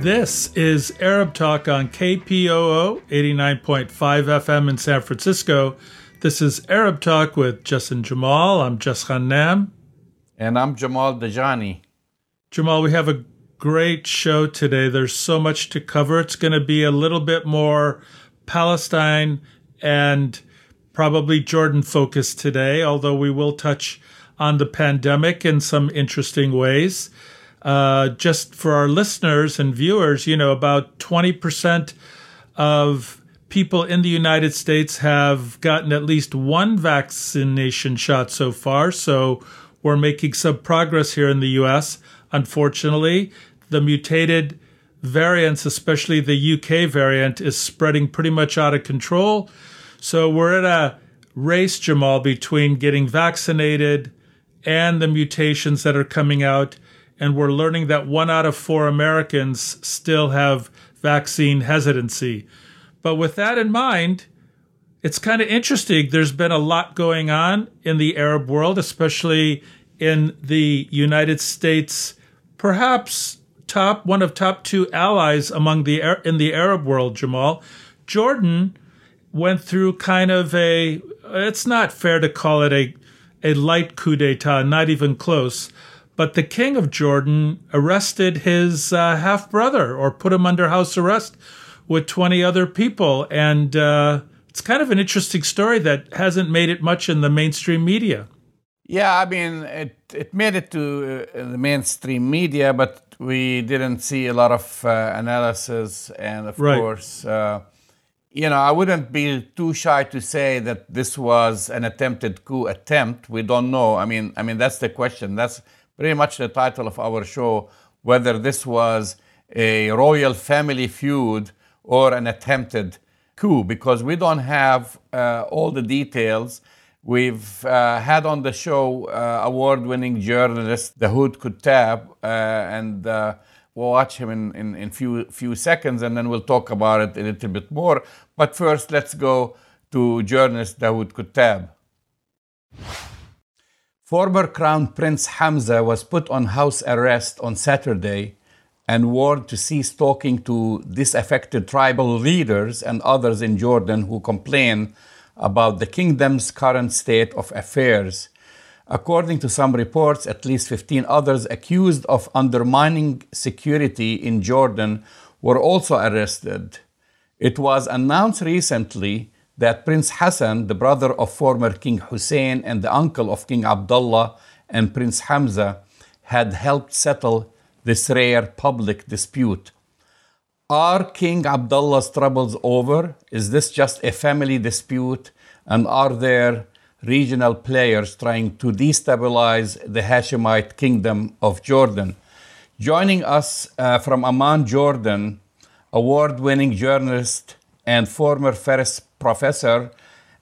This is Arab Talk on KPOO 89.5 FM in San Francisco. This is Arab Talk with Justin Jamal. I'm Jess Ghannam. And I'm Jamal Dajani. Jamal, we have a great show today. There's so much to cover. It's going to be a little bit more Palestine and probably Jordan focused today, although we will touch on the pandemic in some interesting ways. Uh, just for our listeners and viewers, you know, about 20% of people in the United States have gotten at least one vaccination shot so far. So we're making some progress here in the US. Unfortunately, the mutated variants, especially the UK variant, is spreading pretty much out of control. So we're in a race, Jamal, between getting vaccinated and the mutations that are coming out and we're learning that one out of four Americans still have vaccine hesitancy. But with that in mind, it's kind of interesting. There's been a lot going on in the Arab world, especially in the United States, perhaps top one of top two allies among the in the Arab world. Jamal, Jordan went through kind of a. It's not fair to call it a a light coup d'état, not even close but the king of Jordan arrested his uh, half brother or put him under house arrest with 20 other people. And uh, it's kind of an interesting story that hasn't made it much in the mainstream media. Yeah, I mean, it, it made it to uh, the mainstream media, but we didn't see a lot of uh, analysis. And of right. course, uh, you know, I wouldn't be too shy to say that this was an attempted coup attempt. We don't know. I mean, I mean that's the question. That's pretty much the title of our show, whether this was a royal family feud or an attempted coup, because we don't have uh, all the details. We've uh, had on the show uh, award winning journalist Daoud Kuttab, uh, and uh, we'll watch him in, in, in few, few seconds and then we'll talk about it a little bit more. But first, let's go to journalist Daoud Kuttab. Former Crown Prince Hamza was put on house arrest on Saturday and warned to cease talking to disaffected tribal leaders and others in Jordan who complain about the kingdom's current state of affairs. According to some reports, at least 15 others accused of undermining security in Jordan were also arrested. It was announced recently that Prince Hassan, the brother of former King Hussein and the uncle of King Abdullah and Prince Hamza, had helped settle this rare public dispute. Are King Abdullah's troubles over? Is this just a family dispute? And are there regional players trying to destabilize the Hashemite kingdom of Jordan? Joining us uh, from Amman, Jordan, award winning journalist and former Ferris professor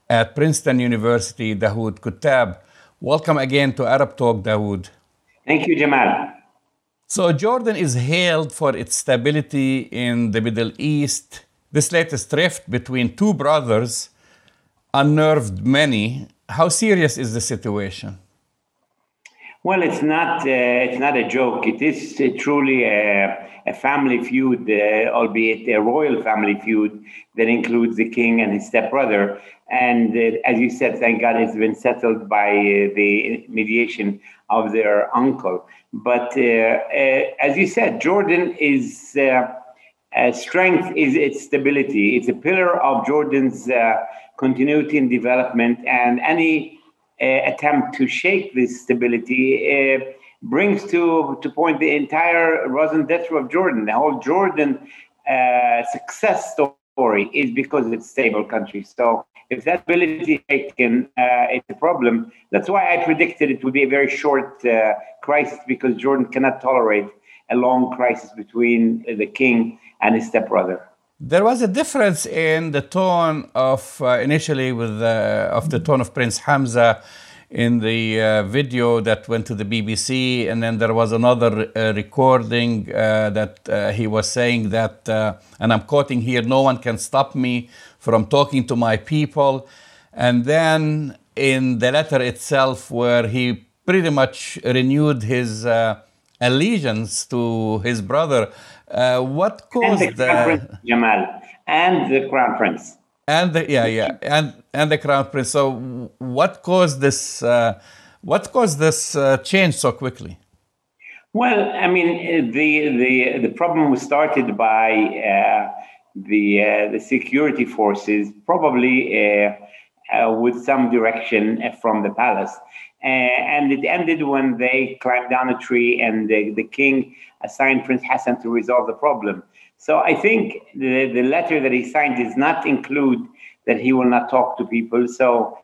at Princeton University, Daoud Kuttab. Welcome again to Arab Talk, Daoud. Thank you, Jamal. So, Jordan is hailed for its stability in the Middle East. This latest rift between two brothers unnerved many. How serious is the situation? Well, it's not. Uh, it's not a joke. It is uh, truly a, a, family feud, uh, albeit a royal family feud that includes the king and his stepbrother. And uh, as you said, thank God, it's been settled by uh, the mediation of their uncle. But uh, as you said, Jordan is strength is its stability. It's a pillar of Jordan's continuity and development, and any attempt to shake this stability uh, brings to to point the entire raison d'être of Jordan. The whole Jordan uh, success story is because it's a stable country. So if that ability is taken, uh, it's a problem. That's why I predicted it would be a very short uh, crisis because Jordan cannot tolerate a long crisis between the king and his stepbrother. There was a difference in the tone of uh, initially with uh, of the tone of Prince Hamza in the uh, video that went to the BBC, and then there was another uh, recording uh, that uh, he was saying that, and I'm quoting here: "No one can stop me from talking to my people." And then in the letter itself, where he pretty much renewed his allegiance to his brother Uh, what caused and the, crown prince, Jamal and the crown prince and the, yeah yeah and and the crown prince. So what caused this? Uh, what caused this uh, change so quickly? Well, I mean the the the problem was started by uh, the uh, the security forces, probably uh, with some direction from the palace. Uh, and it ended when they climbed down a tree and the, the king assigned Prince Hassan to resolve the problem. So I think the, the letter that he signed does not include that he will not talk to people. So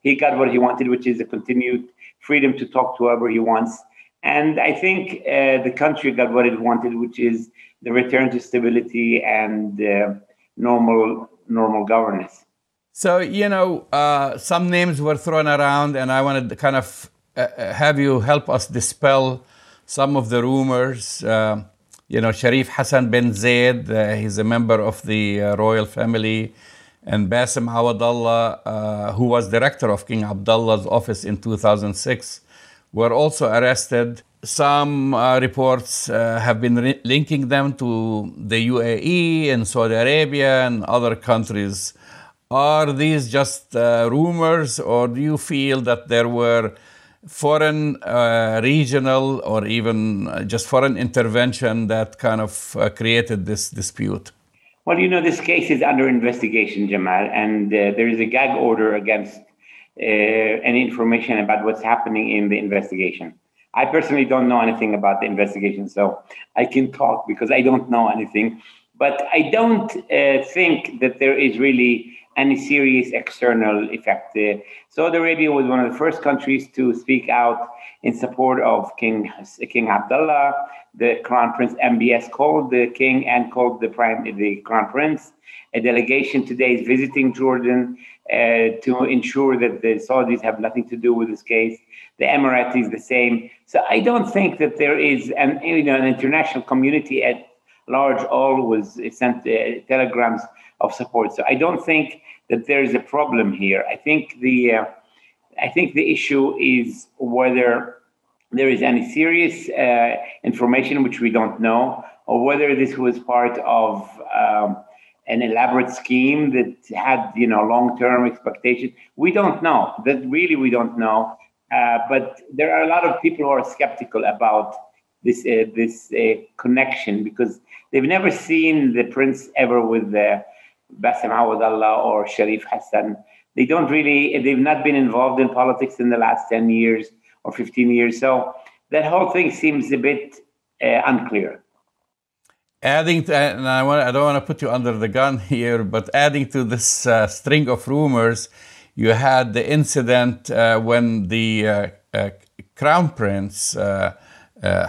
he got what he wanted, which is a continued freedom to talk to whoever he wants. And I think uh, the country got what it wanted, which is the return to stability and uh, normal normal governance. So, you know, uh, some names were thrown around, and I wanted to kind of uh, uh, have you help us dispel some of the rumors. Uh, you know, Sharif Hassan bin Zaid, uh, he's a member of the uh, royal family, and Basim Awadallah, who was director of King Abdullah's office in 2006, were also arrested. Some reports have been re- linking them to the UAE and Saudi Arabia and other countries. Are these just uh, rumors, or do you feel that there were foreign, uh, regional, or even uh, just foreign intervention that kind of uh, created this dispute? Well, you know, this case is under investigation, Jamal, and uh, there is a gag order against uh, any information about what's happening in the investigation. I personally don't know anything about the investigation, so I can talk because I don't know anything. But I don't think that there is really any serious external effect. Saudi Arabia was one of the first countries to speak out in support of King King Abdullah. The Crown Prince MBS called the king and called the prime the Crown Prince. A delegation today is visiting Jordan uh, to ensure that the Saudis have nothing to do with this case. The Emiratis the same. So I don't think that there is an you know an international community at large always sent uh, telegrams of support. So I don't think that there is a problem here. I think the uh, I think the issue is whether there is any serious uh, information which we don't know, or whether this was part of um, an elaborate scheme that had you know long-term expectations. We don't know. That really we don't know. Uh, but there are a lot of people who are skeptical about this uh, this uh, connection because they've never seen the prince ever with the Basim Awadallah or Sharif Hassan. They don't really, they've not been involved in politics in the last 10 years or 15 years. So that whole thing seems a bit uh, unclear. Adding, to, and I, want, I don't want to put you under the gun here, but adding to this uh, string of rumors, you had the incident uh, when the uh, uh, crown prince uh,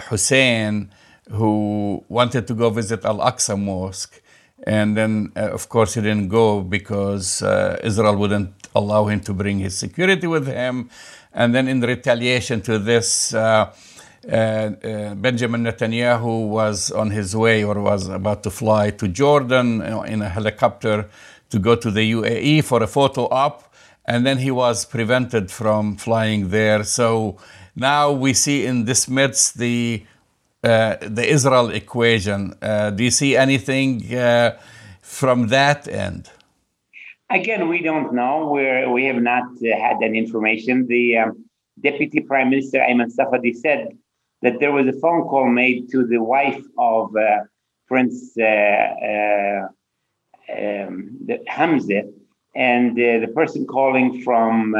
Hussein, who wanted to go visit Al Aqsa Mosque, and then, uh, of course, he didn't go because uh, Israel wouldn't allow him to bring his security with him. And then, in retaliation to this, uh, uh, uh Benjamin Netanyahu was on his way or was about to fly to Jordan in a helicopter to go to the UAE for a photo op. And then he was prevented from flying there. So now we see in this midst the the Israel equation. Uh, do you see anything uh, from that end? Again, we don't know. We're, we have not uh, had that information. The um, Deputy Prime Minister Ayman Safadi said that there was a phone call made to the wife of uh, Prince um, Hamza, and the person calling from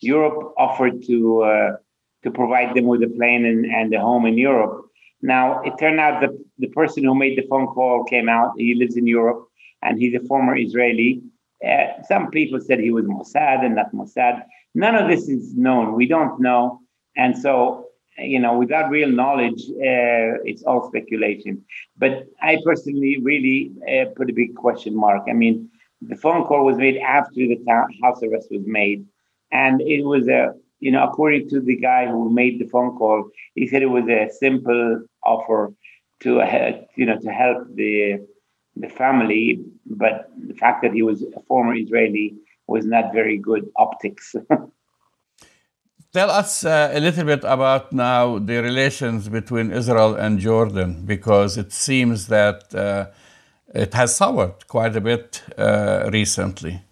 Europe offered to to provide them with a plane and, and a home in Europe. Now, it turned out that the person who made the phone call came out. He lives in Europe and he's a former Israeli. Uh, some people said he was Mossad and not Mossad. None of this is known. We don't know. And so, you know, without real knowledge, uh, it's all speculation. But I personally really uh, put a big question mark. I mean, the phone call was made after the house arrest was made. And it was a you know, according to the guy who made the phone call, he said it was a simple offer to, uh, you know, to help the the family, but the fact that he was a former Israeli was not very good optics. tell us uh, a little bit about now the relations between Israel and Jordan, because it seems that uh, it has soured quite a bit uh, recently.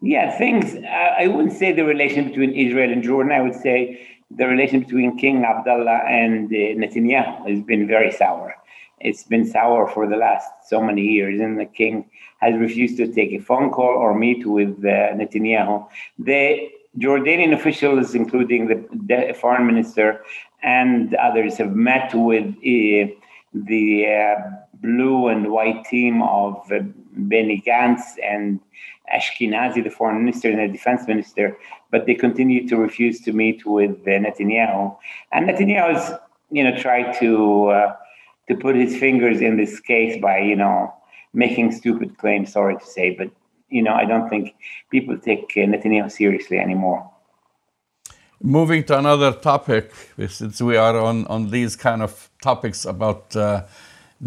Yeah, things, I wouldn't say the relation between Israel and Jordan. I would say the relation between King Abdullah and uh, Netanyahu has been very sour. It's been sour for the last so many years, and the king has refused to take a phone call or meet with uh, Netanyahu. The Jordanian officials, including the, foreign minister and others, have met with uh, the blue and white team of Benny Gantz and Ashkenazi, the foreign minister and the defense minister, but they continue to refuse to meet with uh, Netanyahu. And Netanyahu's, you know, tried to uh, to put his fingers in this case by, you know, making stupid claims. Sorry to say, but you know, I don't think people take uh, Netanyahu seriously anymore. Moving to another topic, since we are on on these kind of topics about. Uh,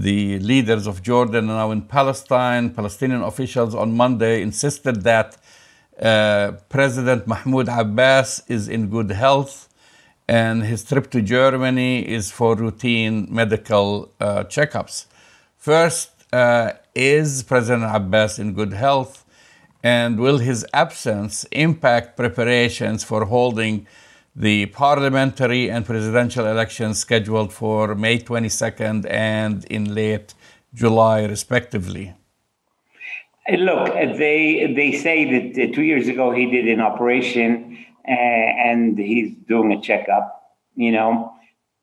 the leaders of Jordan now in Palestine, Palestinian officials on Monday insisted that uh, President Mahmoud Abbas is in good health and his trip to Germany is for routine medical uh, checkups. First, uh, is President Abbas in good health? And will his absence impact preparations for holding the parliamentary and presidential elections scheduled for May 22nd and in late July, respectively? Look, they they say that uh, two years ago he did an operation uh, and he's doing a checkup. You know,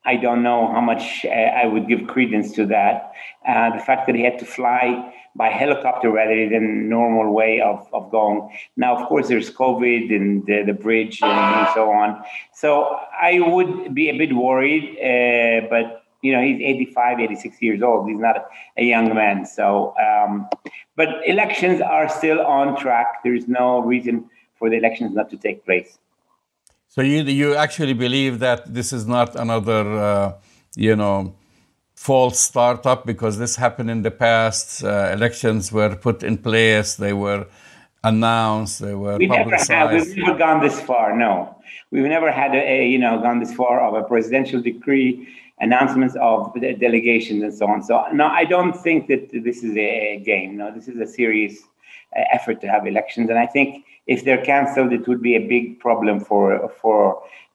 I don't know how much uh, I would give credence to that. Uh, the fact that he had to fly by helicopter rather than normal way of, of going. Now, of course, there's COVID and the, the bridge and, and, so on. So I would be a bit worried, uh, but you know, he's 85, 86 years old. He's not a, a young man. So, um, but elections are still on track. There's no reason for the elections not to take place. So you you actually believe that this is not another, uh, you know, false startup because this happened in the past. Uh, elections were put in place. They were announced. They were we publicized. Never have, we've never gone this far. No, we've never had a, a, you know gone this far of a presidential decree, announcements of delegations and so on. So no, I don't think that this is a game. No, this is a serious uh, effort to have elections, and I think if they're cancelled, it would be a big problem for for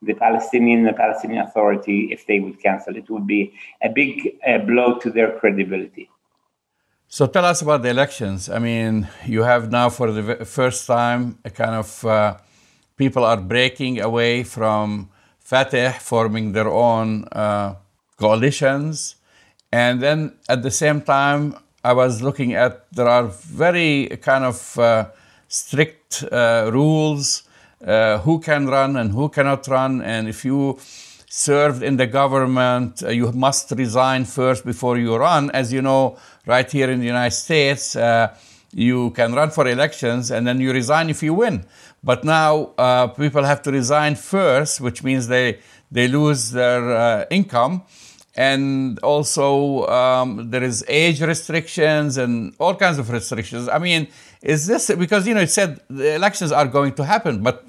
the Palestinian the Palestinian Authority if they would cancel. It would be a big uh, blow to their credibility. So tell us about the elections. I mean, you have now for the first time a kind of uh, people are breaking away from Fatah, forming their own uh, coalitions, and then at the same time, I was looking at there are very kind of uh, strict uh, rules uh, who can run and who cannot run. And if you served in the government, uh, you must resign first before you run. As you know, right here in the United States, uh, you can run for elections and then you resign if you win. But now uh, people have to resign first, which means they, they lose their uh, income and also um, there is age restrictions and all kinds of restrictions. I mean, is this because you know it said the elections are going to happen, but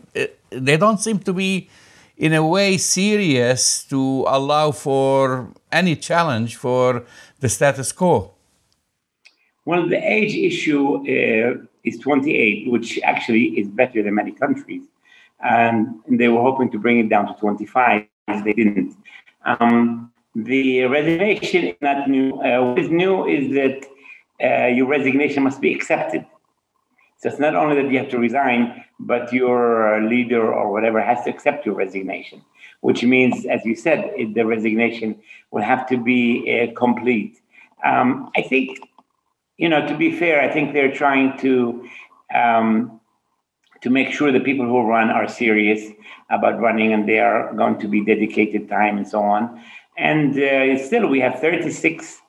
they don't seem to be in a way serious to allow for any challenge for the status quo. Well, the age issue uh, is 28, which actually is better than many countries. And they were hoping to bring it down to 25. They didn't. Um, the resignation is not new. Uh, what is new is that uh, your resignation must be accepted. So it's not only that you have to resign, but your leader or whatever has to accept your resignation, which means, as you said, the resignation will have to be uh, complete. Um, I think, you know, to be fair, I think they're trying to um, to make sure the people who run are serious about running and they are going to be dedicated time and so on. And uh, still, we have 36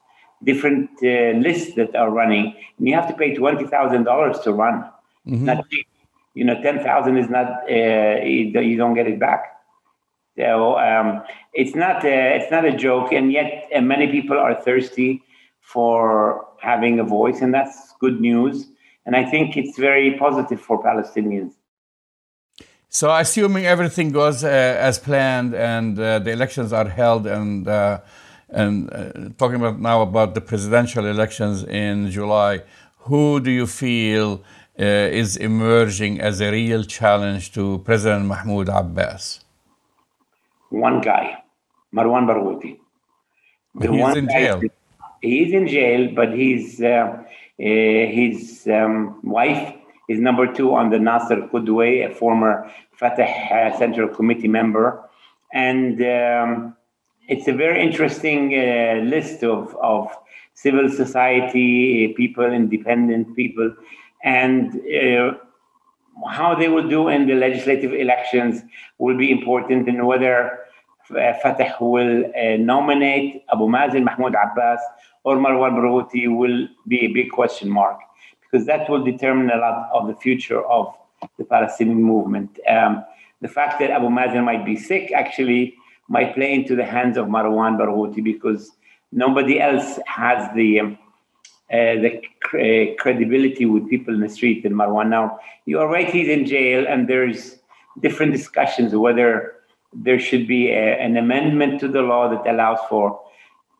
different uh, lists that are running, and you have to pay twenty thousand dollars to run. Mm-hmm. Not you know, ten thousand is not uh, you, don't get it back. So um, it's not a, it's not a joke, and yet uh, many people are thirsty for having a voice, and that's good news. And I think it's very positive for Palestinians. So, assuming everything goes uh, as planned and uh, the elections are held, and uh, and uh, talking about now about the presidential elections in July, who do you feel uh, is emerging as a real challenge to President Mahmoud Abbas? One guy, Marwan Barghouti. The he's in jail. He's in jail, but he's uh, his um, wife is number two on the Nasser Qudway, a former Fatah uh, Central Committee member. And um, it's a very interesting uh, list of, of civil society people, independent people, and uh, how they will do in the legislative elections will be important in whether uh, Fatah will uh, nominate Abu Mazen Mahmoud Abbas or Marwan Barghouti will be a big question mark because that will determine a lot of the future of the Palestinian movement. Um, the fact that Abu Mazen might be sick actually might play into the hands of Marwan Barghouti because nobody else has the um, uh, the cr- uh, credibility with people in the street than Marwan. Now, you are right; he's in jail, and there's different discussions whether there should be a, an amendment to the law that allows for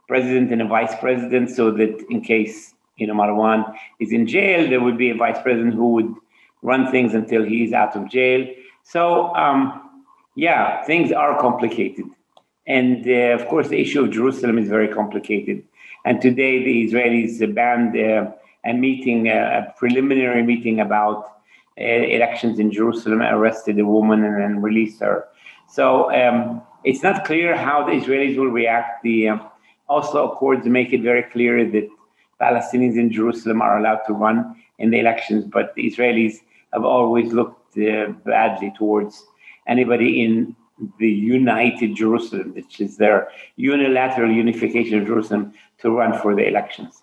president and a vice president, so that in case you know Marwan is in jail, there would be a vice president who would run things until he's out of jail. So, um, yeah, things are complicated. And uh, of course, the issue of Jerusalem is very complicated. And today, the Israelis banned uh, a meeting, a preliminary meeting about uh, elections in Jerusalem, arrested a woman, and then released her. So um, it's not clear how the Israelis will react. The uh, Oslo Accords make it very clear that Palestinians in Jerusalem are allowed to run in the elections, but the Israelis have always looked uh, badly towards anybody in the united Jerusalem, which is their unilateral unification of Jerusalem, to run for the elections.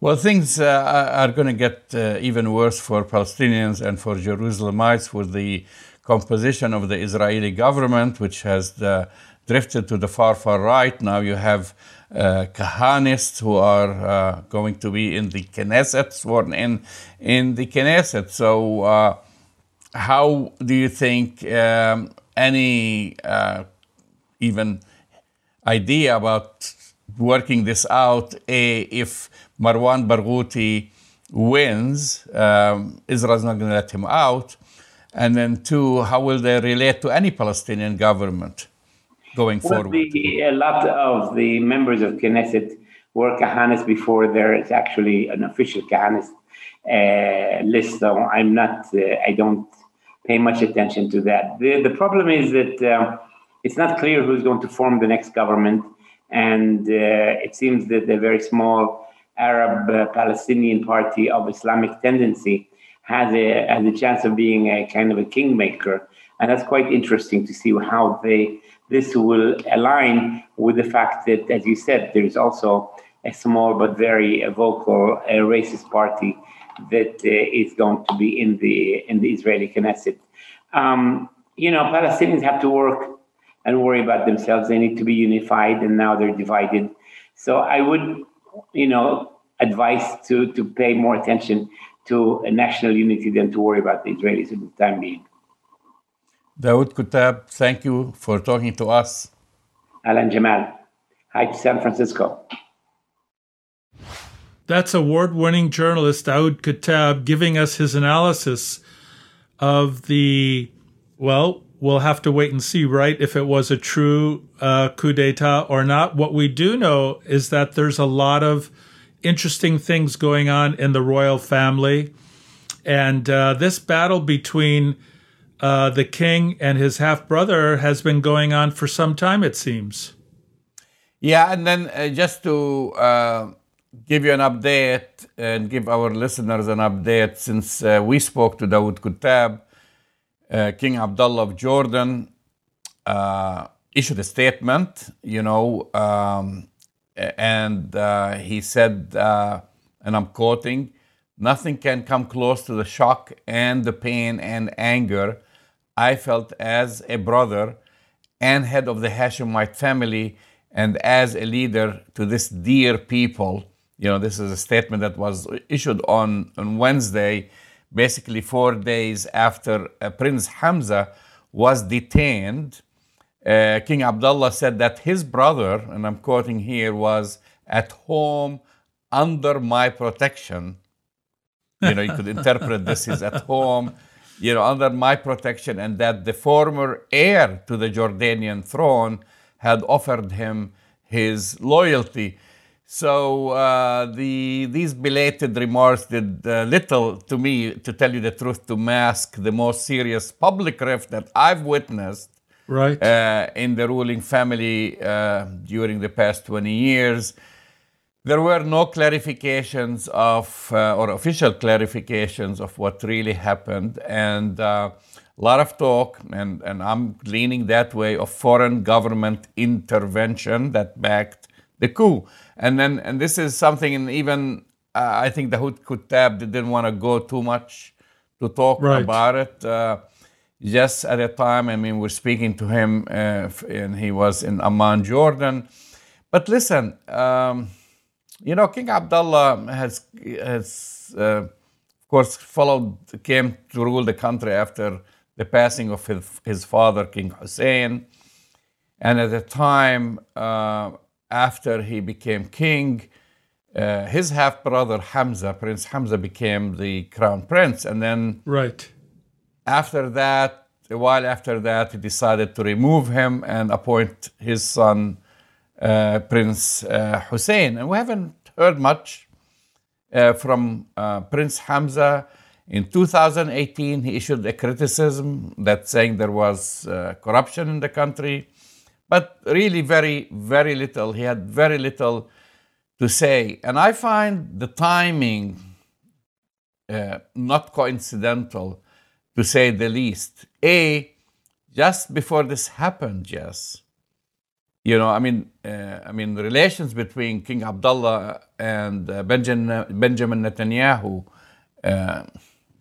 Well, things uh, are going to get uh, even worse for Palestinians and for Jerusalemites with the composition of the Israeli government, which has uh, drifted to the far, far right. Now you have uh, Kahanists who are uh, going to be in the Knesset, sworn in in the Knesset. So, uh, how do you think um, any uh, even idea about working this out? A, if Marwan Barghouti wins, um, Israel's not going to let him out. And then, two, how will they relate to any Palestinian government going forward? The, a lot of the members of Knesset were Kahanis before there is actually an official Kahanis uh, list. So I'm not, uh, I don't pay much attention to that. The, the problem is that uh, it's not clear who's going to form the next government. And uh, it seems that the very small Arab uh, Palestinian party of Islamic tendency has a, has a chance of being a kind of a kingmaker. And that's quite interesting to see how they this will align with the fact that, as you said, there is also a small but very vocal uh, racist party that uh, is going to be in the in the Israeli Knesset. Um, you know, Palestinians have to work and worry about themselves. They need to be unified, and now they're divided. So I would, you know, advise to to pay more attention to national unity than to worry about the Israelis at the time being. Daoud Kuttab, thank you for talking to us. Alan Jamal. Hi to San Francisco. That's award winning journalist Daoud Kuttab giving us his analysis of the, well, we'll have to wait and see, right, if it was a true uh, coup d'etat or not. What we do know is that there's a lot of interesting things going on in the royal family. And uh, this battle between uh, the king and his half brother has been going on for some time, it seems. Yeah, and then uh, just to uh, give you an update and give our listeners an update since uh, we spoke to Daoud Kuttab. Uh, King Abdullah of Jordan uh, issued a statement, you know, um, and he said, and I'm quoting, nothing can come close to the shock and the pain and anger I felt as a brother and head of the Hashemite family and as a leader to this dear people you know, this is a statement that was issued on, on Wednesday basically four days after uh, Prince Hamza was detained, uh, King Abdullah said that his brother, and I'm quoting here, was at home under my protection. You know, you could interpret this as at home, you know, under my protection, and that the former heir to the Jordanian throne had offered him his loyalty. So uh, the these belated remarks did uh, little to me, to tell you the truth, to mask the most serious public rift that I've witnessed Right. uh, in the ruling family uh, during the past 20 years. There were no clarifications of, uh, or official clarifications of what really happened, and uh, a lot of talk, and, and I'm leaning that way, of foreign government intervention that backed the coup. And then, and this is something, and even uh, I think Daoud Kuttab didn't want to go too much to talk Right. about it. Uh, just at a time, I mean, we're speaking to him, uh, and he was in Amman, Jordan. But listen, um, you know, King Abdullah has, has uh, of course, followed, came to rule the country after the passing of his, his father, King Hussein. And at the time uh, after he became king, uh, his half brother Hamza, Prince Hamza, became the crown prince. And then right. after that, a while after that, he decided to remove him and appoint his son, Prince uh, Hussein. And we haven't heard much uh, from uh, Prince Hamza. In 2018, he issued a criticism that saying there was uh, corruption in the country, but really very, very little. He had very little to say. And I find the timing uh, not coincidental, to say the least. A, just before this happened, yes. You know, I mean, uh, I mean, the relations between King Abdullah and uh, Benjamin, Benjamin Netanyahu uh,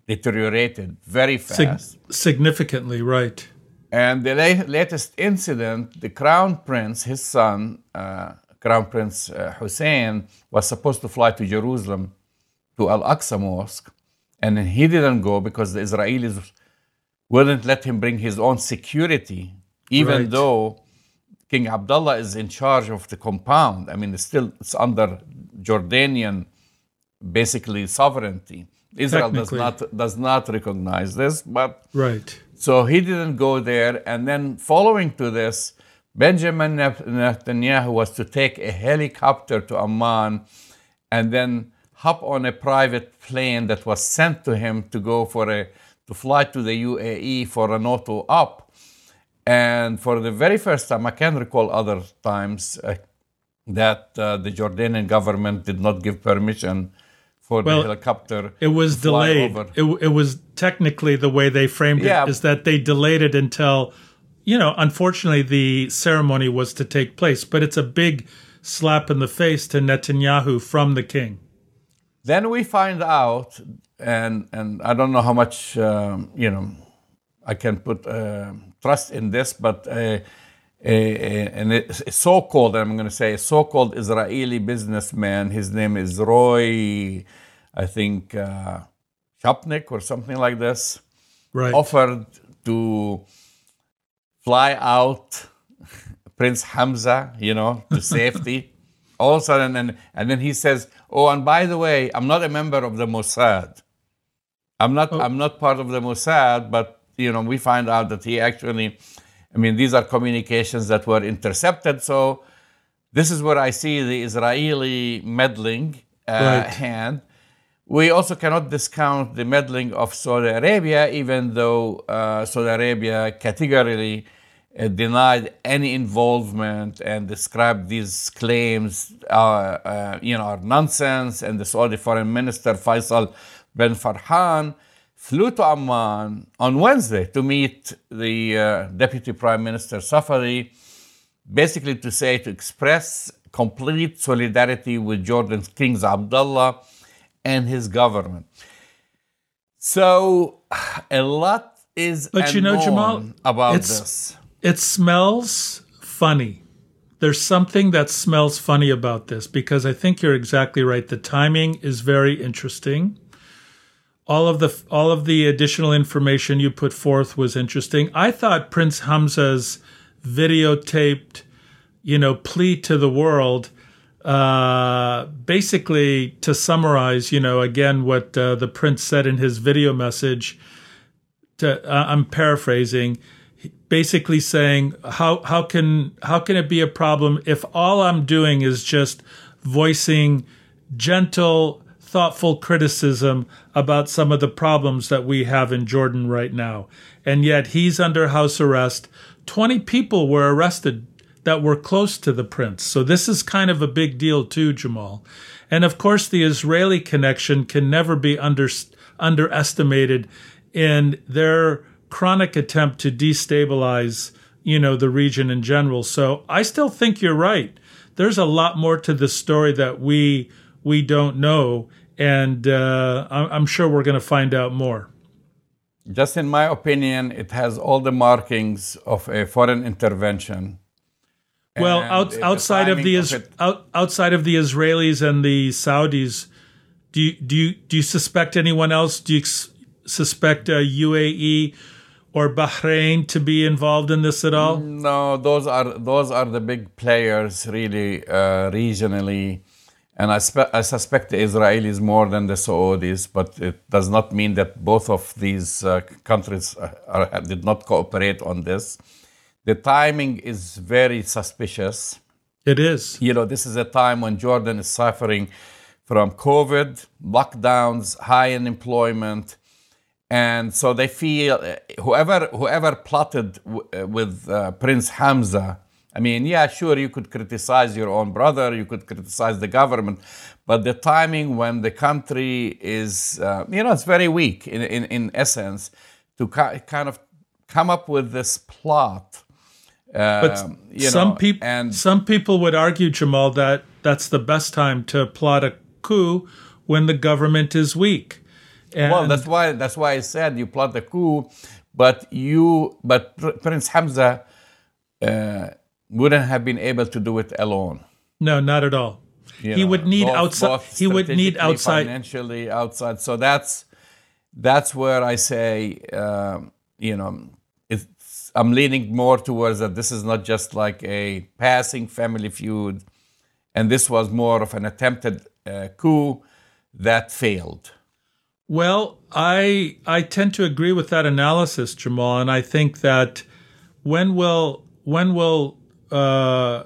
deteriorated very Sig- fast. significantly, right. And the la- latest incident, the Crown Prince, his son, uh, Crown Prince uh, Hussein, was supposed to fly to Jerusalem to Al Aqsa Mosque, and then he didn't go because the Israelis wouldn't let him bring his own security, even Right. though King Abdullah is in charge of the compound. I mean, it's still it's under Jordanian, basically sovereignty. Israel does not does not recognize this, but Right. so he didn't go there. And then, following to this, Benjamin Netanyahu was to take a helicopter to Amman and then hop on a private plane that was sent to him to go for a to fly to the UAE for an photo op. And for the very first time, I can recall other times uh, that uh, the Jordanian government did not give permission for Well, the helicopter. It was delayed. over. It, it was technically the way they framed Yeah. it is that they delayed it until, you know, unfortunately the ceremony was to take place, but it's a big slap in the face to Netanyahu from the king. Then we find out, and and I don't know how much um, you know I can put uh, trust in this, but a, a, a, a so-called I'm going to say a so-called Israeli businessman. His name is Roy, I think uh, Shapnik or something like this. Right. Offered to fly out Prince Hamza, you know, to safety. All of a sudden, and, and then he says, "Oh, and by the way, I'm not a member of the Mossad. I'm not. Oh. I'm not part of the Mossad." But you know, we find out that he actually, I mean, these are communications that were intercepted. So this is where I see the Israeli meddling uh, Right. hand. We also cannot discount the meddling of Saudi Arabia, even though uh, Saudi Arabia categorically uh, denied any involvement and described these claims, uh, uh, you know, are nonsense. And the Saudi Foreign Minister Faisal bin Farhan flew to Amman on Wednesday to meet the uh, Deputy Prime Minister Safadi basically to say to express complete solidarity with Jordan's King Abdullah and his government. So a lot is But you know, Jamal, about it's- this. It smells funny. There's something that smells funny about this because I think you're exactly right. The timing is very interesting. All of the all of the additional information you put forth was interesting. I thought Prince Hamza's videotaped, you know, plea to the world, uh, basically to summarize, you know, again what uh, the prince said in his video message. To, uh, I'm paraphrasing, basically saying how how can how can it be a problem if all I'm doing is just voicing gentle thoughtful criticism about some of the problems that we have in Jordan right now. And yet he's under house arrest. 20 people were arrested that were close to the prince. So this is kind of a big deal too, Jamal. And of course, the Israeli connection can never be under, underestimated in their chronic attempt to destabilize, you know, the region in general. So I still think you're right. There's a lot more to the story that we we don't know, and uh, I'm sure we're going to find out more. Just in my opinion, it has all the markings of a foreign intervention. Well, out, outside of the of out, outside of the Israelis and the Saudis, do you do you do you suspect anyone else? Do you suspect a UAE or Bahrain to be involved in this at all? No, those are those are the big players, really, uh, regionally. And I, spe- I, suspect the Israelis more than the Saudis, but it does not mean that both of these uh, countries are, are, did not cooperate on this. The timing is very suspicious. It is. You know, this is a time when Jordan is suffering from COVID, lockdowns, high unemployment, and so they feel uh, whoever whoever plotted w- uh, with uh, Prince Hamza I mean, yeah, sure, you could criticize your own brother, you could criticize the government, but the timing when the country is, uh, you know, it's very weak in, in, in essence to ca- kind of come up with this plot. Uh, but some people, and some people would argue, Jamal, that that's the best time to plot a coup when the government is weak. And well, that's why that's why I said you plot the coup, but you, but Prince Hamza. Uh, wouldn't have been able to do it alone. No, not at all. You he know, would need both, outside. Both he would need outside financially outside. So that's that's where I say, um, you know, I'm leaning more towards that. This is not just like a passing family feud, and this was more of an attempted uh, coup that failed. Well, I I tend to agree with that analysis, Jamal, and I think that when will when will uh,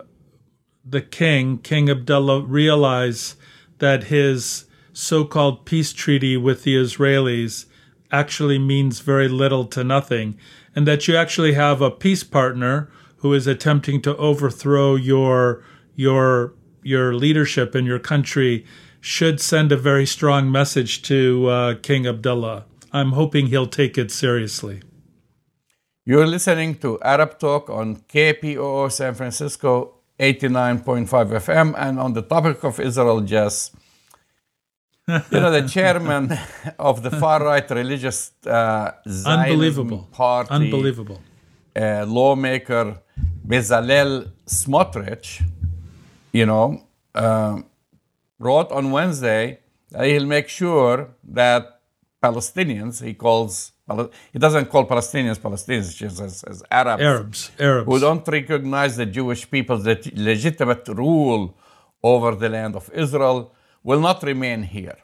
the king, King Abdullah, realize that his so called peace treaty with the Israelis actually means very little to nothing, and that you actually have a peace partner who is attempting to overthrow your your your leadership in your country should send a very strong message to uh, King Abdullah. I'm hoping he'll take it seriously. You're listening to Arab Talk on KPOO San Francisco 89.5 FM. And on the topic of Israel, Jess, you know, the chairman of the far right religious uh, Unbelievable. party, Unbelievable. Uh, lawmaker Bezalel Smotrich, you know, uh, wrote on Wednesday that he'll make sure that Palestinians, he calls he doesn't call Palestinians Palestinians, he just says, Arabs. Arabs. Arabs. Who don't recognize the Jewish people's legitimate rule over the land of Israel will not remain here.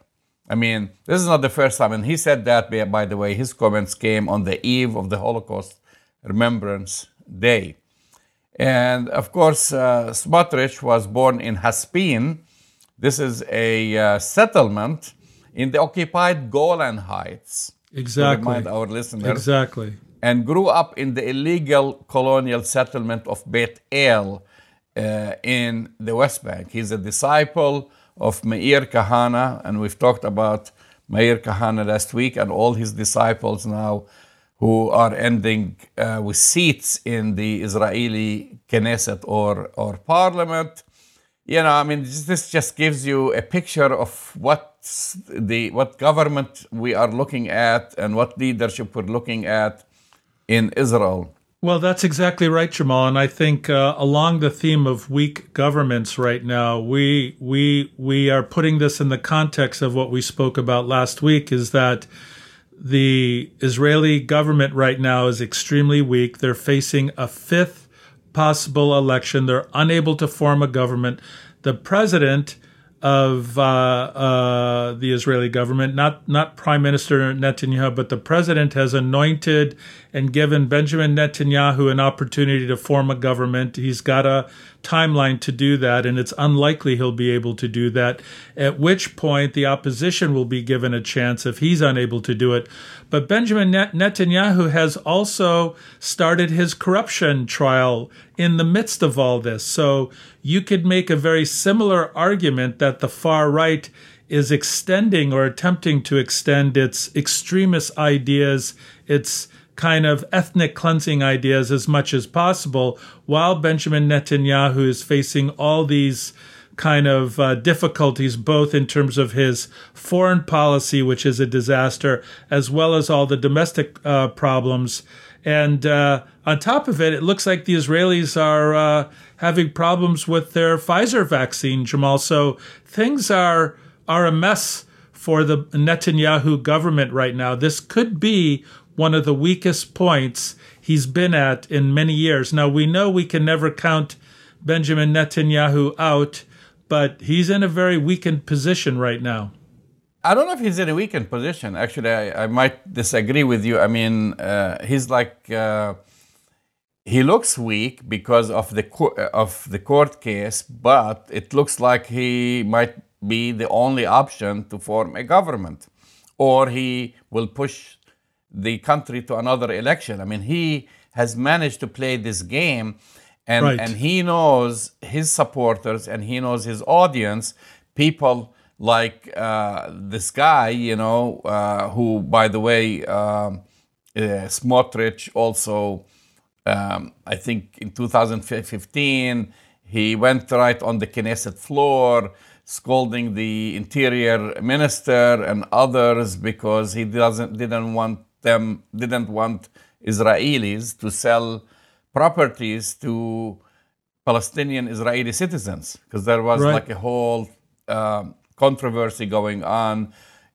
I mean, this is not the first time. And he said that, by the way, his comments came on the eve of the Holocaust Remembrance Day. And of course, uh, Smotrich was born in Haspin. This is a uh, settlement in the occupied Golan Heights. Exactly. our listeners. Exactly. And grew up in the illegal colonial settlement of Beit El uh, in the West Bank. He's a disciple of Meir Kahane, and we've talked about Meir Kahane last week and all his disciples now who are ending uh, with seats in the Israeli Knesset or, or parliament. You know, I mean, this just gives you a picture of what the what government we are looking at and what leadership we're looking at in Israel. Well, that's exactly right, Jamal. And I think uh, along the theme of weak governments right now, we we we are putting this in the context of what we spoke about last week. Is that the Israeli government right now is extremely weak. They're facing a fifth possible election. They're unable to form a government. The president of uh, uh, the Israeli government, not not Prime Minister Netanyahu, but the president has anointed and given Benjamin Netanyahu an opportunity to form a government. He's got a timeline to do that, and it's unlikely he'll be able to do that. At which point, the opposition will be given a chance if he's unable to do it. But Benjamin Netanyahu has also started his corruption trial in the midst of all this. So you could make a very similar argument that the far right is extending or attempting to extend its extremist ideas, its kind of ethnic cleansing ideas as much as possible, while Benjamin Netanyahu is facing all these kind of uh, difficulties, both in terms of his foreign policy, which is a disaster, as well as all the domestic uh, problems. And uh, on top of it, it looks like the Israelis are uh, having problems with their Pfizer vaccine, Jamal. So things are are a mess for the Netanyahu government right now. This could be one of the weakest points he's been at in many years. Now, we know we can never count Benjamin Netanyahu out, but he's in a very weakened position right now. I don't know if he's in a weakened position. Actually, I, I might disagree with you. I mean, uh, he's like uh, he looks weak because of the co- of the court case, but it looks like he might be the only option to form a government, or he will push the country to another election. I mean, he has managed to play this game and, right. and he knows his supporters and he knows his audience, people like uh, this guy, you know, uh, who, by the way, um, uh, Smotrich also, um, I think in 2015, he went right on the Knesset floor scolding the interior minister and others because he doesn't didn't want them didn't want Israelis to sell properties to Palestinian Israeli citizens because there was right. like a whole uh, controversy going on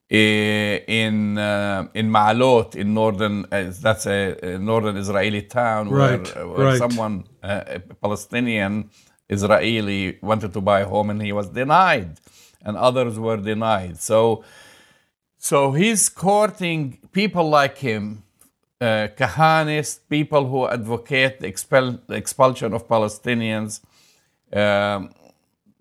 eh, in uh, in Ma'alot in northern uh, that's a, a, northern Israeli town where, right. where right. someone uh, a Palestinian Israeli wanted to buy a home and he was denied and others were denied so so he's courting people like him, uh, Kahanists, people who advocate the, expel, the expulsion of Palestinians. Um,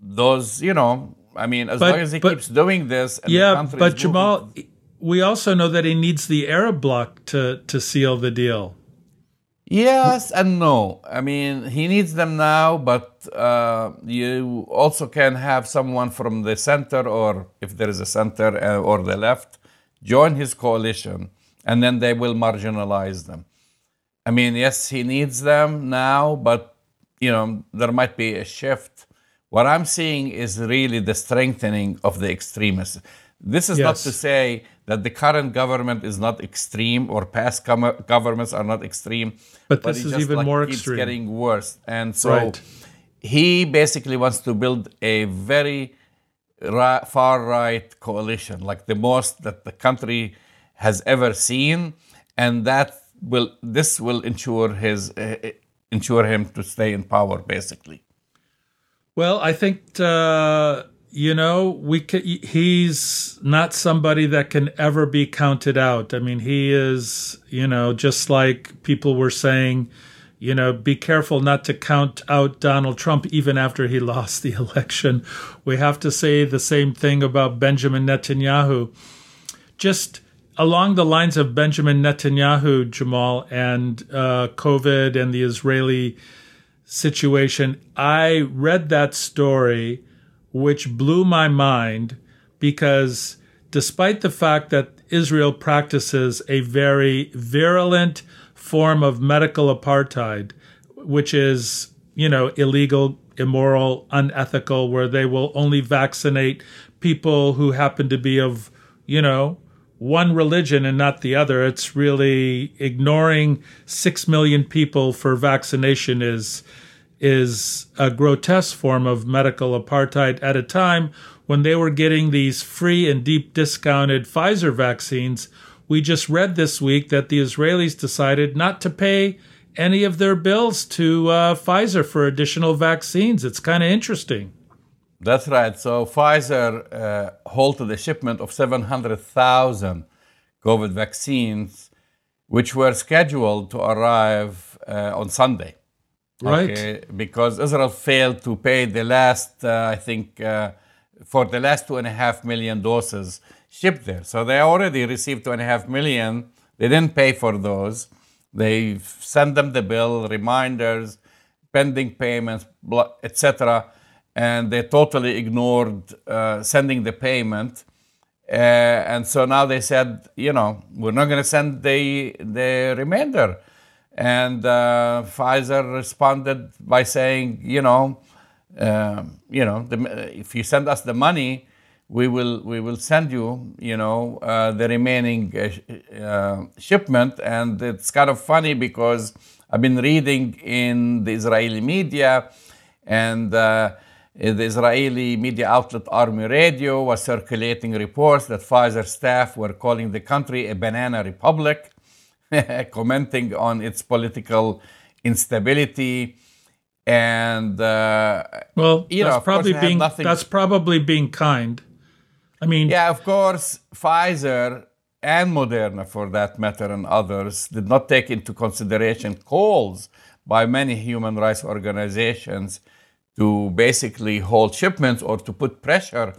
those, you know, I mean, as but, long as he but, keeps doing this, yeah. but Jamal, we also know that he needs the Arab bloc to to seal the deal. Yes and no. I mean, he needs them now, but uh, you also can have someone from the center, or if there is a center uh, or the left, join his coalition, and then they will marginalize them. I mean, yes, he needs them now, but you know there might be a shift. What I'm seeing is really the strengthening of the extremists. This is yes. not to say that the current government is not extreme or past com- governments are not extreme. But, but this is even like more extreme. getting worse. And so right. he basically wants to build a very ra- far right coalition, like the most that the country has ever seen. And that will, this will ensure his, uh, ensure him to stay in power, basically. Well, I think uh, you know, we can, he's not somebody that can ever be counted out. I mean, he is, you know, just like people were saying, you know, be careful not to count out Donald Trump even after he lost the election. We have to say the same thing about Benjamin Netanyahu. Just along the lines of Benjamin Netanyahu, Jamal, and uh, COVID and the Israeli situation, I read that story which blew my mind because despite the fact that Israel practices a very virulent form of medical apartheid, which is, you know, illegal, immoral, unethical, where they will only vaccinate people who happen to be of, you know, one religion and not the other. It's really ignoring six million people for vaccination is is a grotesque form of medical apartheid at a time when they were getting these free and deep discounted Pfizer vaccines we just read this week that the Israelis decided not to pay any of their bills to uh, Pfizer for additional vaccines. It's kind of interesting. That's right. So Pfizer uh, halted the shipment of 700,000 COVID vaccines, which were scheduled to arrive uh, on Sunday. Right. Okay? Because Israel failed to pay the last, uh, I think, uh, for the last two and a half million doses shipped there. So they already received two and a half million. They didn't pay for those. They sent them the bill, reminders, pending payments, etc and they totally ignored uh, sending the payment. Uh, and so now they said, you know, we're not going to send the the remainder. And uh, Pfizer responded by saying, you know, uh, you know, the, if you send us the money, we will we will send you, you know, uh, the remaining uh, shipment. And it's kind of funny because I've been reading in the Israeli media and the Israeli media outlet Army Radio was circulating reports that Pfizer staff were calling the country a banana republic, commenting on its political instability. And uh, well, you that's know, probably being nothing... that's probably being kind. I mean, yeah, of course, Pfizer and Moderna, for that matter, and others did not take into consideration calls by many human rights organizations to basically hold shipments or to put pressure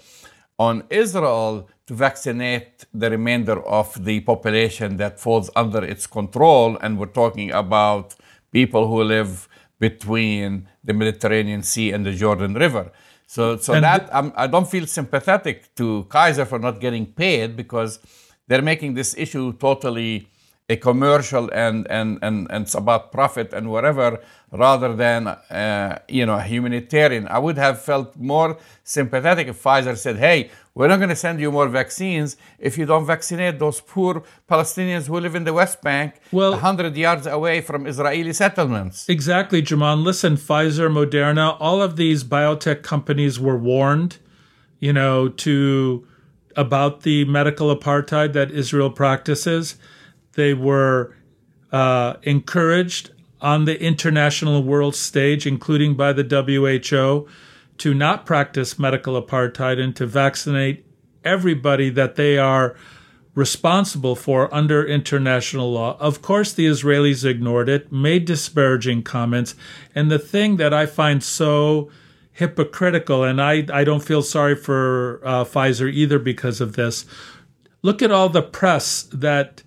on Israel to vaccinate the remainder of the population that falls under its control. And we're talking about people who live between the Mediterranean Sea and the Jordan River. So, so that I'm, I do not feel sympathetic to Pfizer for not getting paid because they're making this issue totally a commercial and, and, and, and it's about profit and whatever rather than uh, you know humanitarian. I would have felt more sympathetic if pfizer said hey we're not going to send you more vaccines if you don't vaccinate those poor palestinians who live in the west bank well 100 yards away from israeli settlements. Exactly jamal listen pfizer moderna all of these biotech companies were warned you know to about the medical apartheid that israel practices they were uh, encouraged on the international world stage, including by the WHO, to not practice medical apartheid and to vaccinate everybody that they are responsible for under international law. Of course, the Israelis ignored it, made disparaging comments. And the thing that I find so hypocritical, and I, I don't feel sorry for uh, Pfizer either because of this, look at all the press that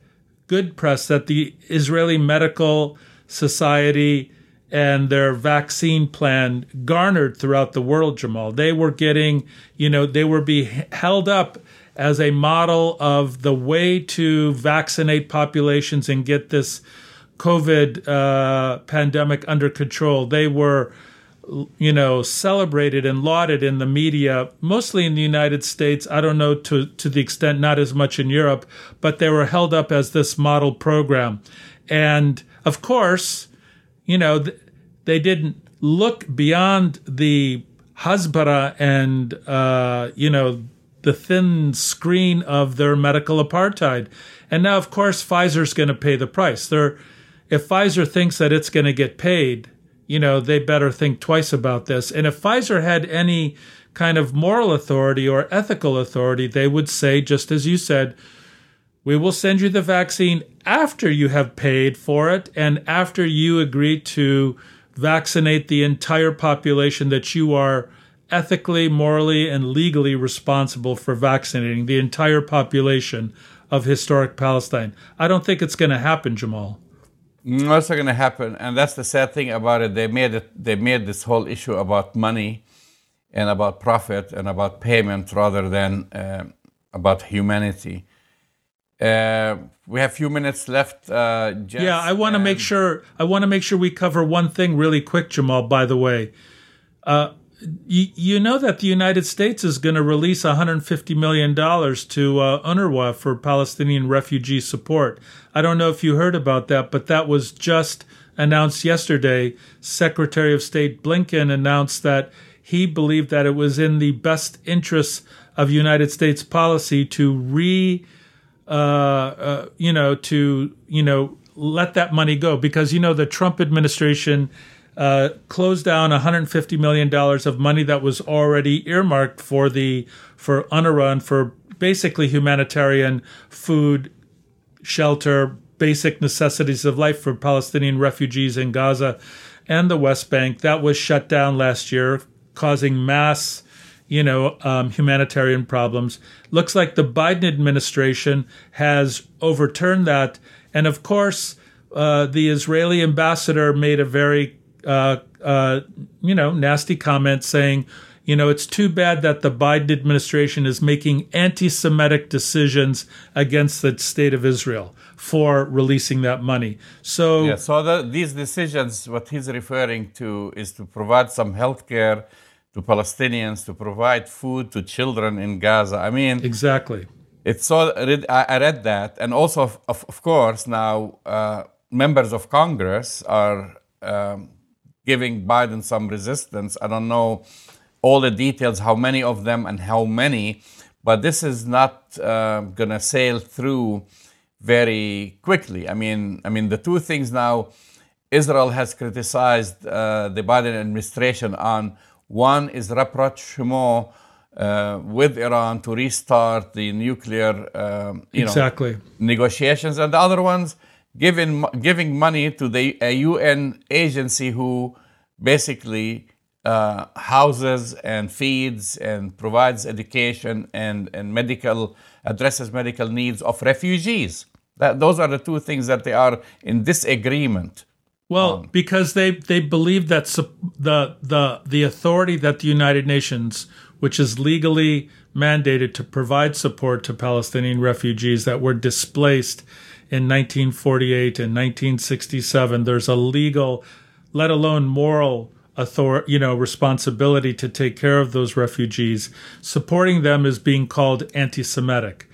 good press that the Israeli Medical Society and their vaccine plan garnered throughout the world, Jamal. They were getting, you know, they were being held up as a model of the way to vaccinate populations and get this COVID uh, pandemic under control. They were you know, celebrated and lauded in the media, mostly in the United States. I don't know to, to the extent, not as much in Europe, but they were held up as this model program. And of course, you know, th- they didn't look beyond the Hasbara and, uh, you know, the thin screen of their medical apartheid. And now, of course, Pfizer's going to pay the price. They're, if Pfizer thinks that it's going to get paid, you know, they better think twice about this. And if Pfizer had any kind of moral authority or ethical authority, they would say, just as you said, we will send you the vaccine after you have paid for it and after you agree to vaccinate the entire population that you are ethically, morally, and legally responsible for vaccinating the entire population of historic Palestine. I don't think it's going to happen, Jamal. What's going to happen? And that's the sad thing about it. They made it. They made this whole issue about money, and about profit, and about payment rather than uh, about humanity. Uh, we have a few minutes left. Uh, yeah, I want to make sure. I want to make sure we cover one thing really quick, Jamal. By the way, uh, you, you know that the United States is going to release 150 million dollars to uh, UNRWA for Palestinian refugee support. I don't know if you heard about that, but that was just announced yesterday. Secretary of State Blinken announced that he believed that it was in the best interests of United States policy to re uh, uh, you know, to you know let that money go because you know the Trump administration uh, closed down 150 million dollars of money that was already earmarked for the for UNRWA and for basically humanitarian food, shelter, basic necessities of life for Palestinian refugees in Gaza and the West Bank. That was shut down last year, causing mass you know, um, humanitarian problems. Looks like the Biden administration has overturned that. And of course, uh, the Israeli ambassador made a very, uh, uh, you know, nasty comment saying, you know, it's too bad that the Biden administration is making anti Semitic decisions against the state of Israel for releasing that money. So, yeah, so the, these decisions, what he's referring to is to provide some health care to Palestinians, to provide food to children in Gaza. I mean, exactly. It's so I read that, and also, of, of course, now uh, members of Congress are um, giving Biden some resistance. I don't know all the details, how many of them and how many, but this is not uh, going to sail through very quickly. I mean, I mean, the two things now. Israel has criticized uh, the Biden administration on one is rapprochement uh, with Iran to restart the nuclear um, you exactly. know, negotiations, and the other ones giving giving money to the a UN agency who basically uh, houses and feeds and provides education and, and medical addresses medical needs of refugees. That, those are the two things that they are in disagreement. Well, um, because they they believe that the the the authority that the United Nations, which is legally mandated to provide support to Palestinian refugees that were displaced in 1948 and 1967, there's a legal, let alone moral authority, you know, responsibility to take care of those refugees. Supporting them is being called anti-Semitic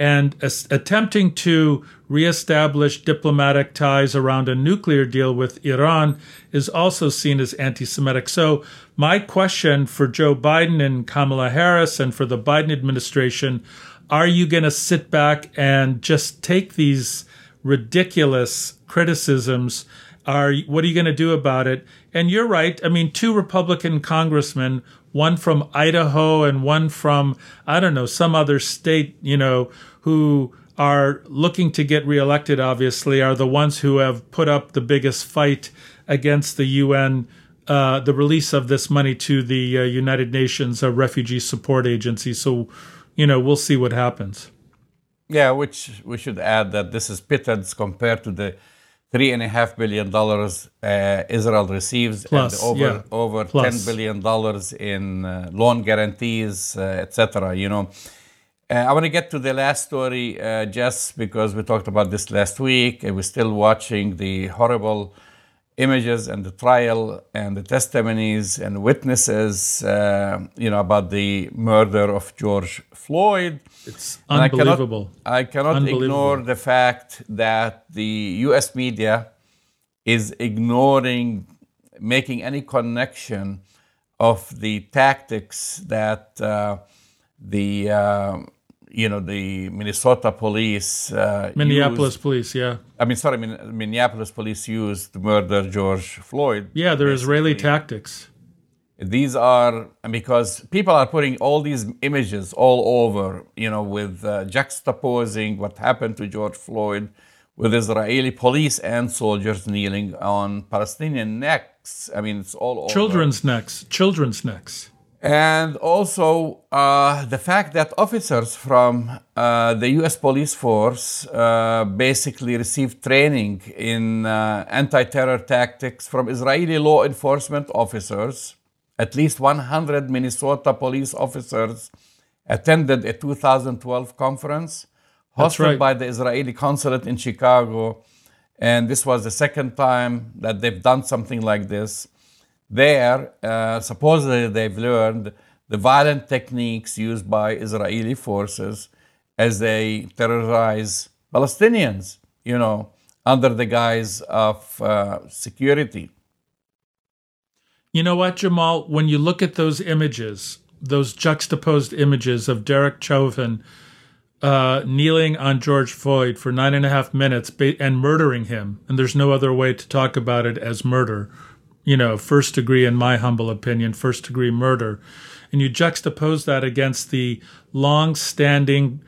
and attempting to reestablish diplomatic ties around a nuclear deal with Iran is also seen as anti Semitic. So, my question for Joe Biden and Kamala Harris and for the Biden administration are you going to sit back and just take these ridiculous criticisms? Are what are you going to do about it? And you're right. I mean, two Republican congressmen, one from Idaho and one from I don't know some other state, you know, who are looking to get reelected, obviously, are the ones who have put up the biggest fight against the UN, uh, the release of this money to the uh, United Nations uh, Refugee Support Agency. So, you know, we'll see what happens. Yeah, which we should add that this is pittance compared to the three and a half billion dollars uh, Israel receives, Plus, and over yeah. over Plus. ten billion dollars in uh, loan guarantees, uh, etc. You know, uh, I want to get to the last story, uh, just because we talked about this last week, and we're still watching the horrible images and the trial and the testimonies and witnesses, uh, you know, about the murder of George Floyd. It's unbelievable. I cannot, I cannot unbelievable. ignore the fact that the U.S. media is ignoring making any connection of the tactics that uh, the uh, you know the Minnesota police, uh, Minneapolis used, police, yeah. I mean, sorry, Minneapolis police used to murder George Floyd. Yeah, they're basically. Israeli tactics. These are because people are putting all these images all over, you know, with uh, juxtaposing what happened to George Floyd with Israeli police and soldiers kneeling on Palestinian necks. I mean, it's all children's over. necks, children's necks. And also uh, the fact that officers from uh, the US police force uh, basically received training in uh, anti terror tactics from Israeli law enforcement officers. At least 100 Minnesota police officers attended a 2012 conference hosted right. by the Israeli consulate in Chicago. And this was the second time that they've done something like this. There, uh, supposedly they've learned the violent techniques used by Israeli forces as they terrorize Palestinians, you know, under the guise of uh, security. You know what, Jamal? When you look at those images, those juxtaposed images of Derek Chauvin uh, kneeling on George Floyd for nine and a half minutes and murdering him. And there's no other way to talk about it as murder. You know, first degree, in my humble opinion, first degree murder. And you juxtapose that against the long standing,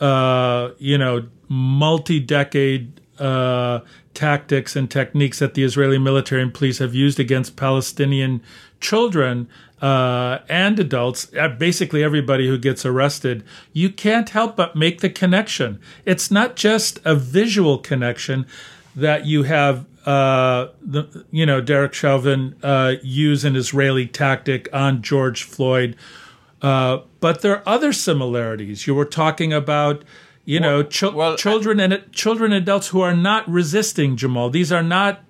uh, you know, multi decade uh, tactics and techniques that the Israeli military and police have used against Palestinian children uh, and adults, uh, basically everybody who gets arrested, you can't help but make the connection. It's not just a visual connection that you have, uh, the, you know, Derek Chauvin uh, use an Israeli tactic on George Floyd, uh, but there are other similarities. You were talking about you know, ch- well, children and children and adults who are not resisting Jamal. These are not,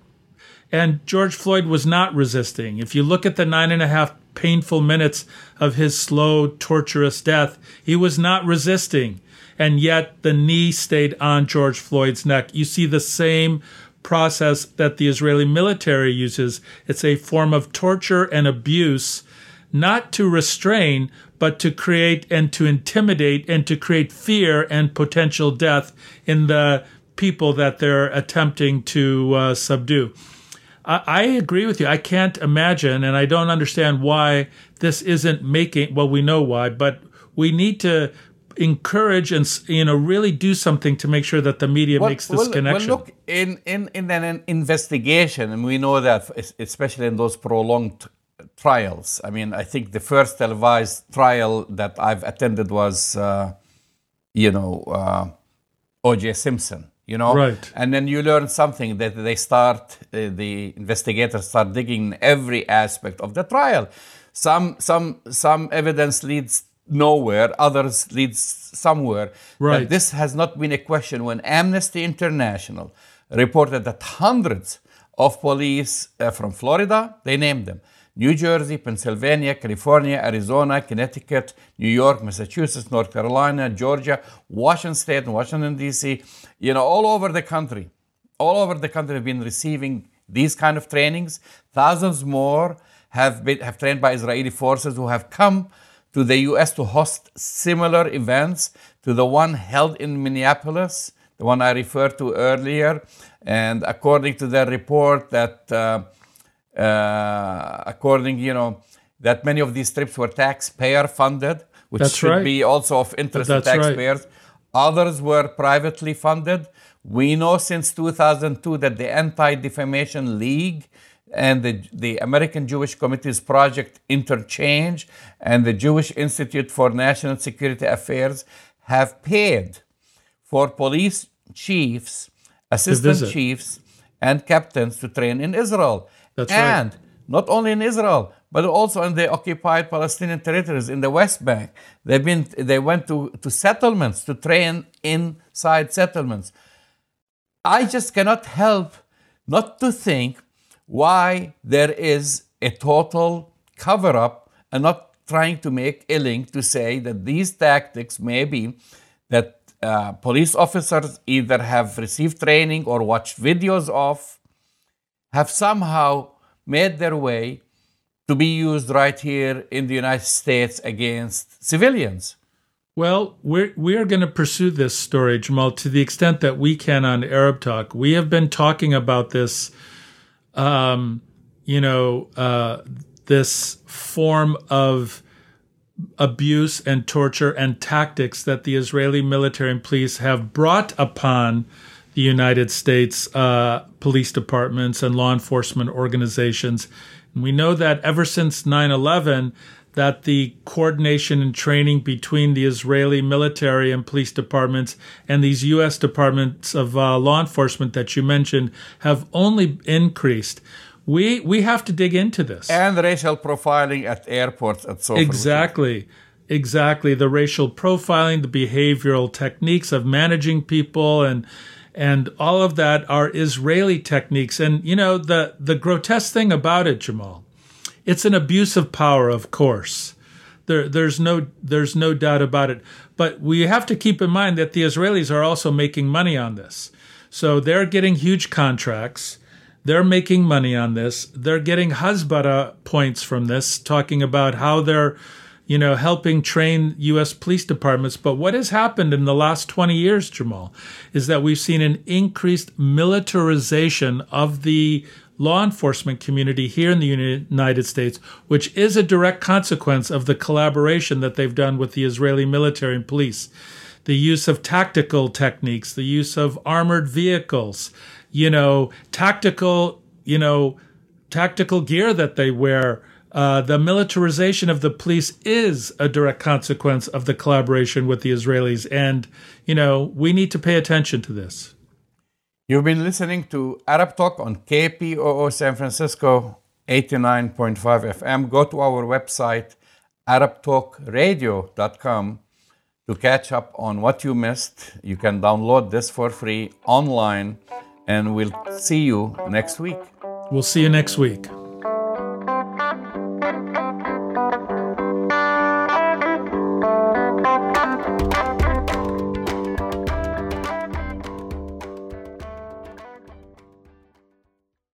and George Floyd was not resisting. If you look at the nine and a half painful minutes of his slow, torturous death, he was not resisting. And yet the knee stayed on George Floyd's neck. You see the same process that the Israeli military uses. It's a form of torture and abuse, not to restrain, but to create and to intimidate and to create fear and potential death in the people that they're attempting to uh, subdue. I, I agree with you. I can't imagine, and I don't understand why this isn't making. Well, we know why, but we need to encourage and you know really do something to make sure that the media well, makes this well, connection. Well, look in in in an investigation, and we know that especially in those prolonged trials. I mean, I think the first televised trial that I've attended was, uh, you know, uh, O.J. Simpson. You know, right? And then you learn something that they start, uh, the investigators start digging every aspect of the trial. Some, some, some evidence leads nowhere, others leads somewhere. Right. But this has not been a question when Amnesty International reported that hundreds of police uh, from Florida, they named them, New Jersey, Pennsylvania, California, Arizona, Connecticut, New York, Massachusetts, North Carolina, Georgia, Washington State, Washington, D.C., you know, all over the country. All over the country have been receiving these kind of trainings. Thousands more have been have trained by Israeli forces who have come to the U.S. to host similar events to the one held in Minneapolis, the one I referred to earlier. And according to their report, that uh, uh, according, you know, that many of these trips were taxpayer funded, which That's should right. be also of interest to taxpayers. Right. Others were privately funded. We know since 2002 that the Anti Defamation League and the, the American Jewish Committee's Project Interchange and the Jewish Institute for National Security Affairs have paid for police chiefs, assistant chiefs, and captains to train in Israel. That's and right. not only in Israel, but also in the occupied Palestinian territories in the West Bank. They've been, they went to, to settlements to train inside settlements. I just cannot help not to think why there is a total cover up and not trying to make a link to say that these tactics may be that uh, police officers either have received training or watched videos of have somehow made their way to be used right here in the United States against civilians. Well, we're we are going to pursue this story, Jamal, to the extent that we can on Arab Talk. We have been talking about this, um, you know, uh, this form of abuse and torture and tactics that the Israeli military and police have brought upon the United States uh, police departments and law enforcement organizations. And we know that ever since 9 11, that the coordination and training between the Israeli military and police departments and these U.S. departments of uh, law enforcement that you mentioned have only increased. We we have to dig into this and racial profiling at airports and so exactly. Exactly. The racial profiling, the behavioral techniques of managing people and and all of that are Israeli techniques. And you know the the grotesque thing about it, Jamal, it's an abuse of power, of course. There, there's no there's no doubt about it. But we have to keep in mind that the Israelis are also making money on this. So they're getting huge contracts. They're making money on this. They're getting Hasbara points from this, talking about how they're you know, helping train U.S. police departments. But what has happened in the last 20 years, Jamal, is that we've seen an increased militarization of the law enforcement community here in the United States, which is a direct consequence of the collaboration that they've done with the Israeli military and police. The use of tactical techniques, the use of armored vehicles, you know, tactical, you know, tactical gear that they wear. Uh, the militarization of the police is a direct consequence of the collaboration with the Israelis. And, you know, we need to pay attention to this. You've been listening to Arab Talk on KPOO San Francisco 89.5 FM. Go to our website, arabtalkradio.com, to catch up on what you missed. You can download this for free online, and we'll see you next week. We'll see you next week.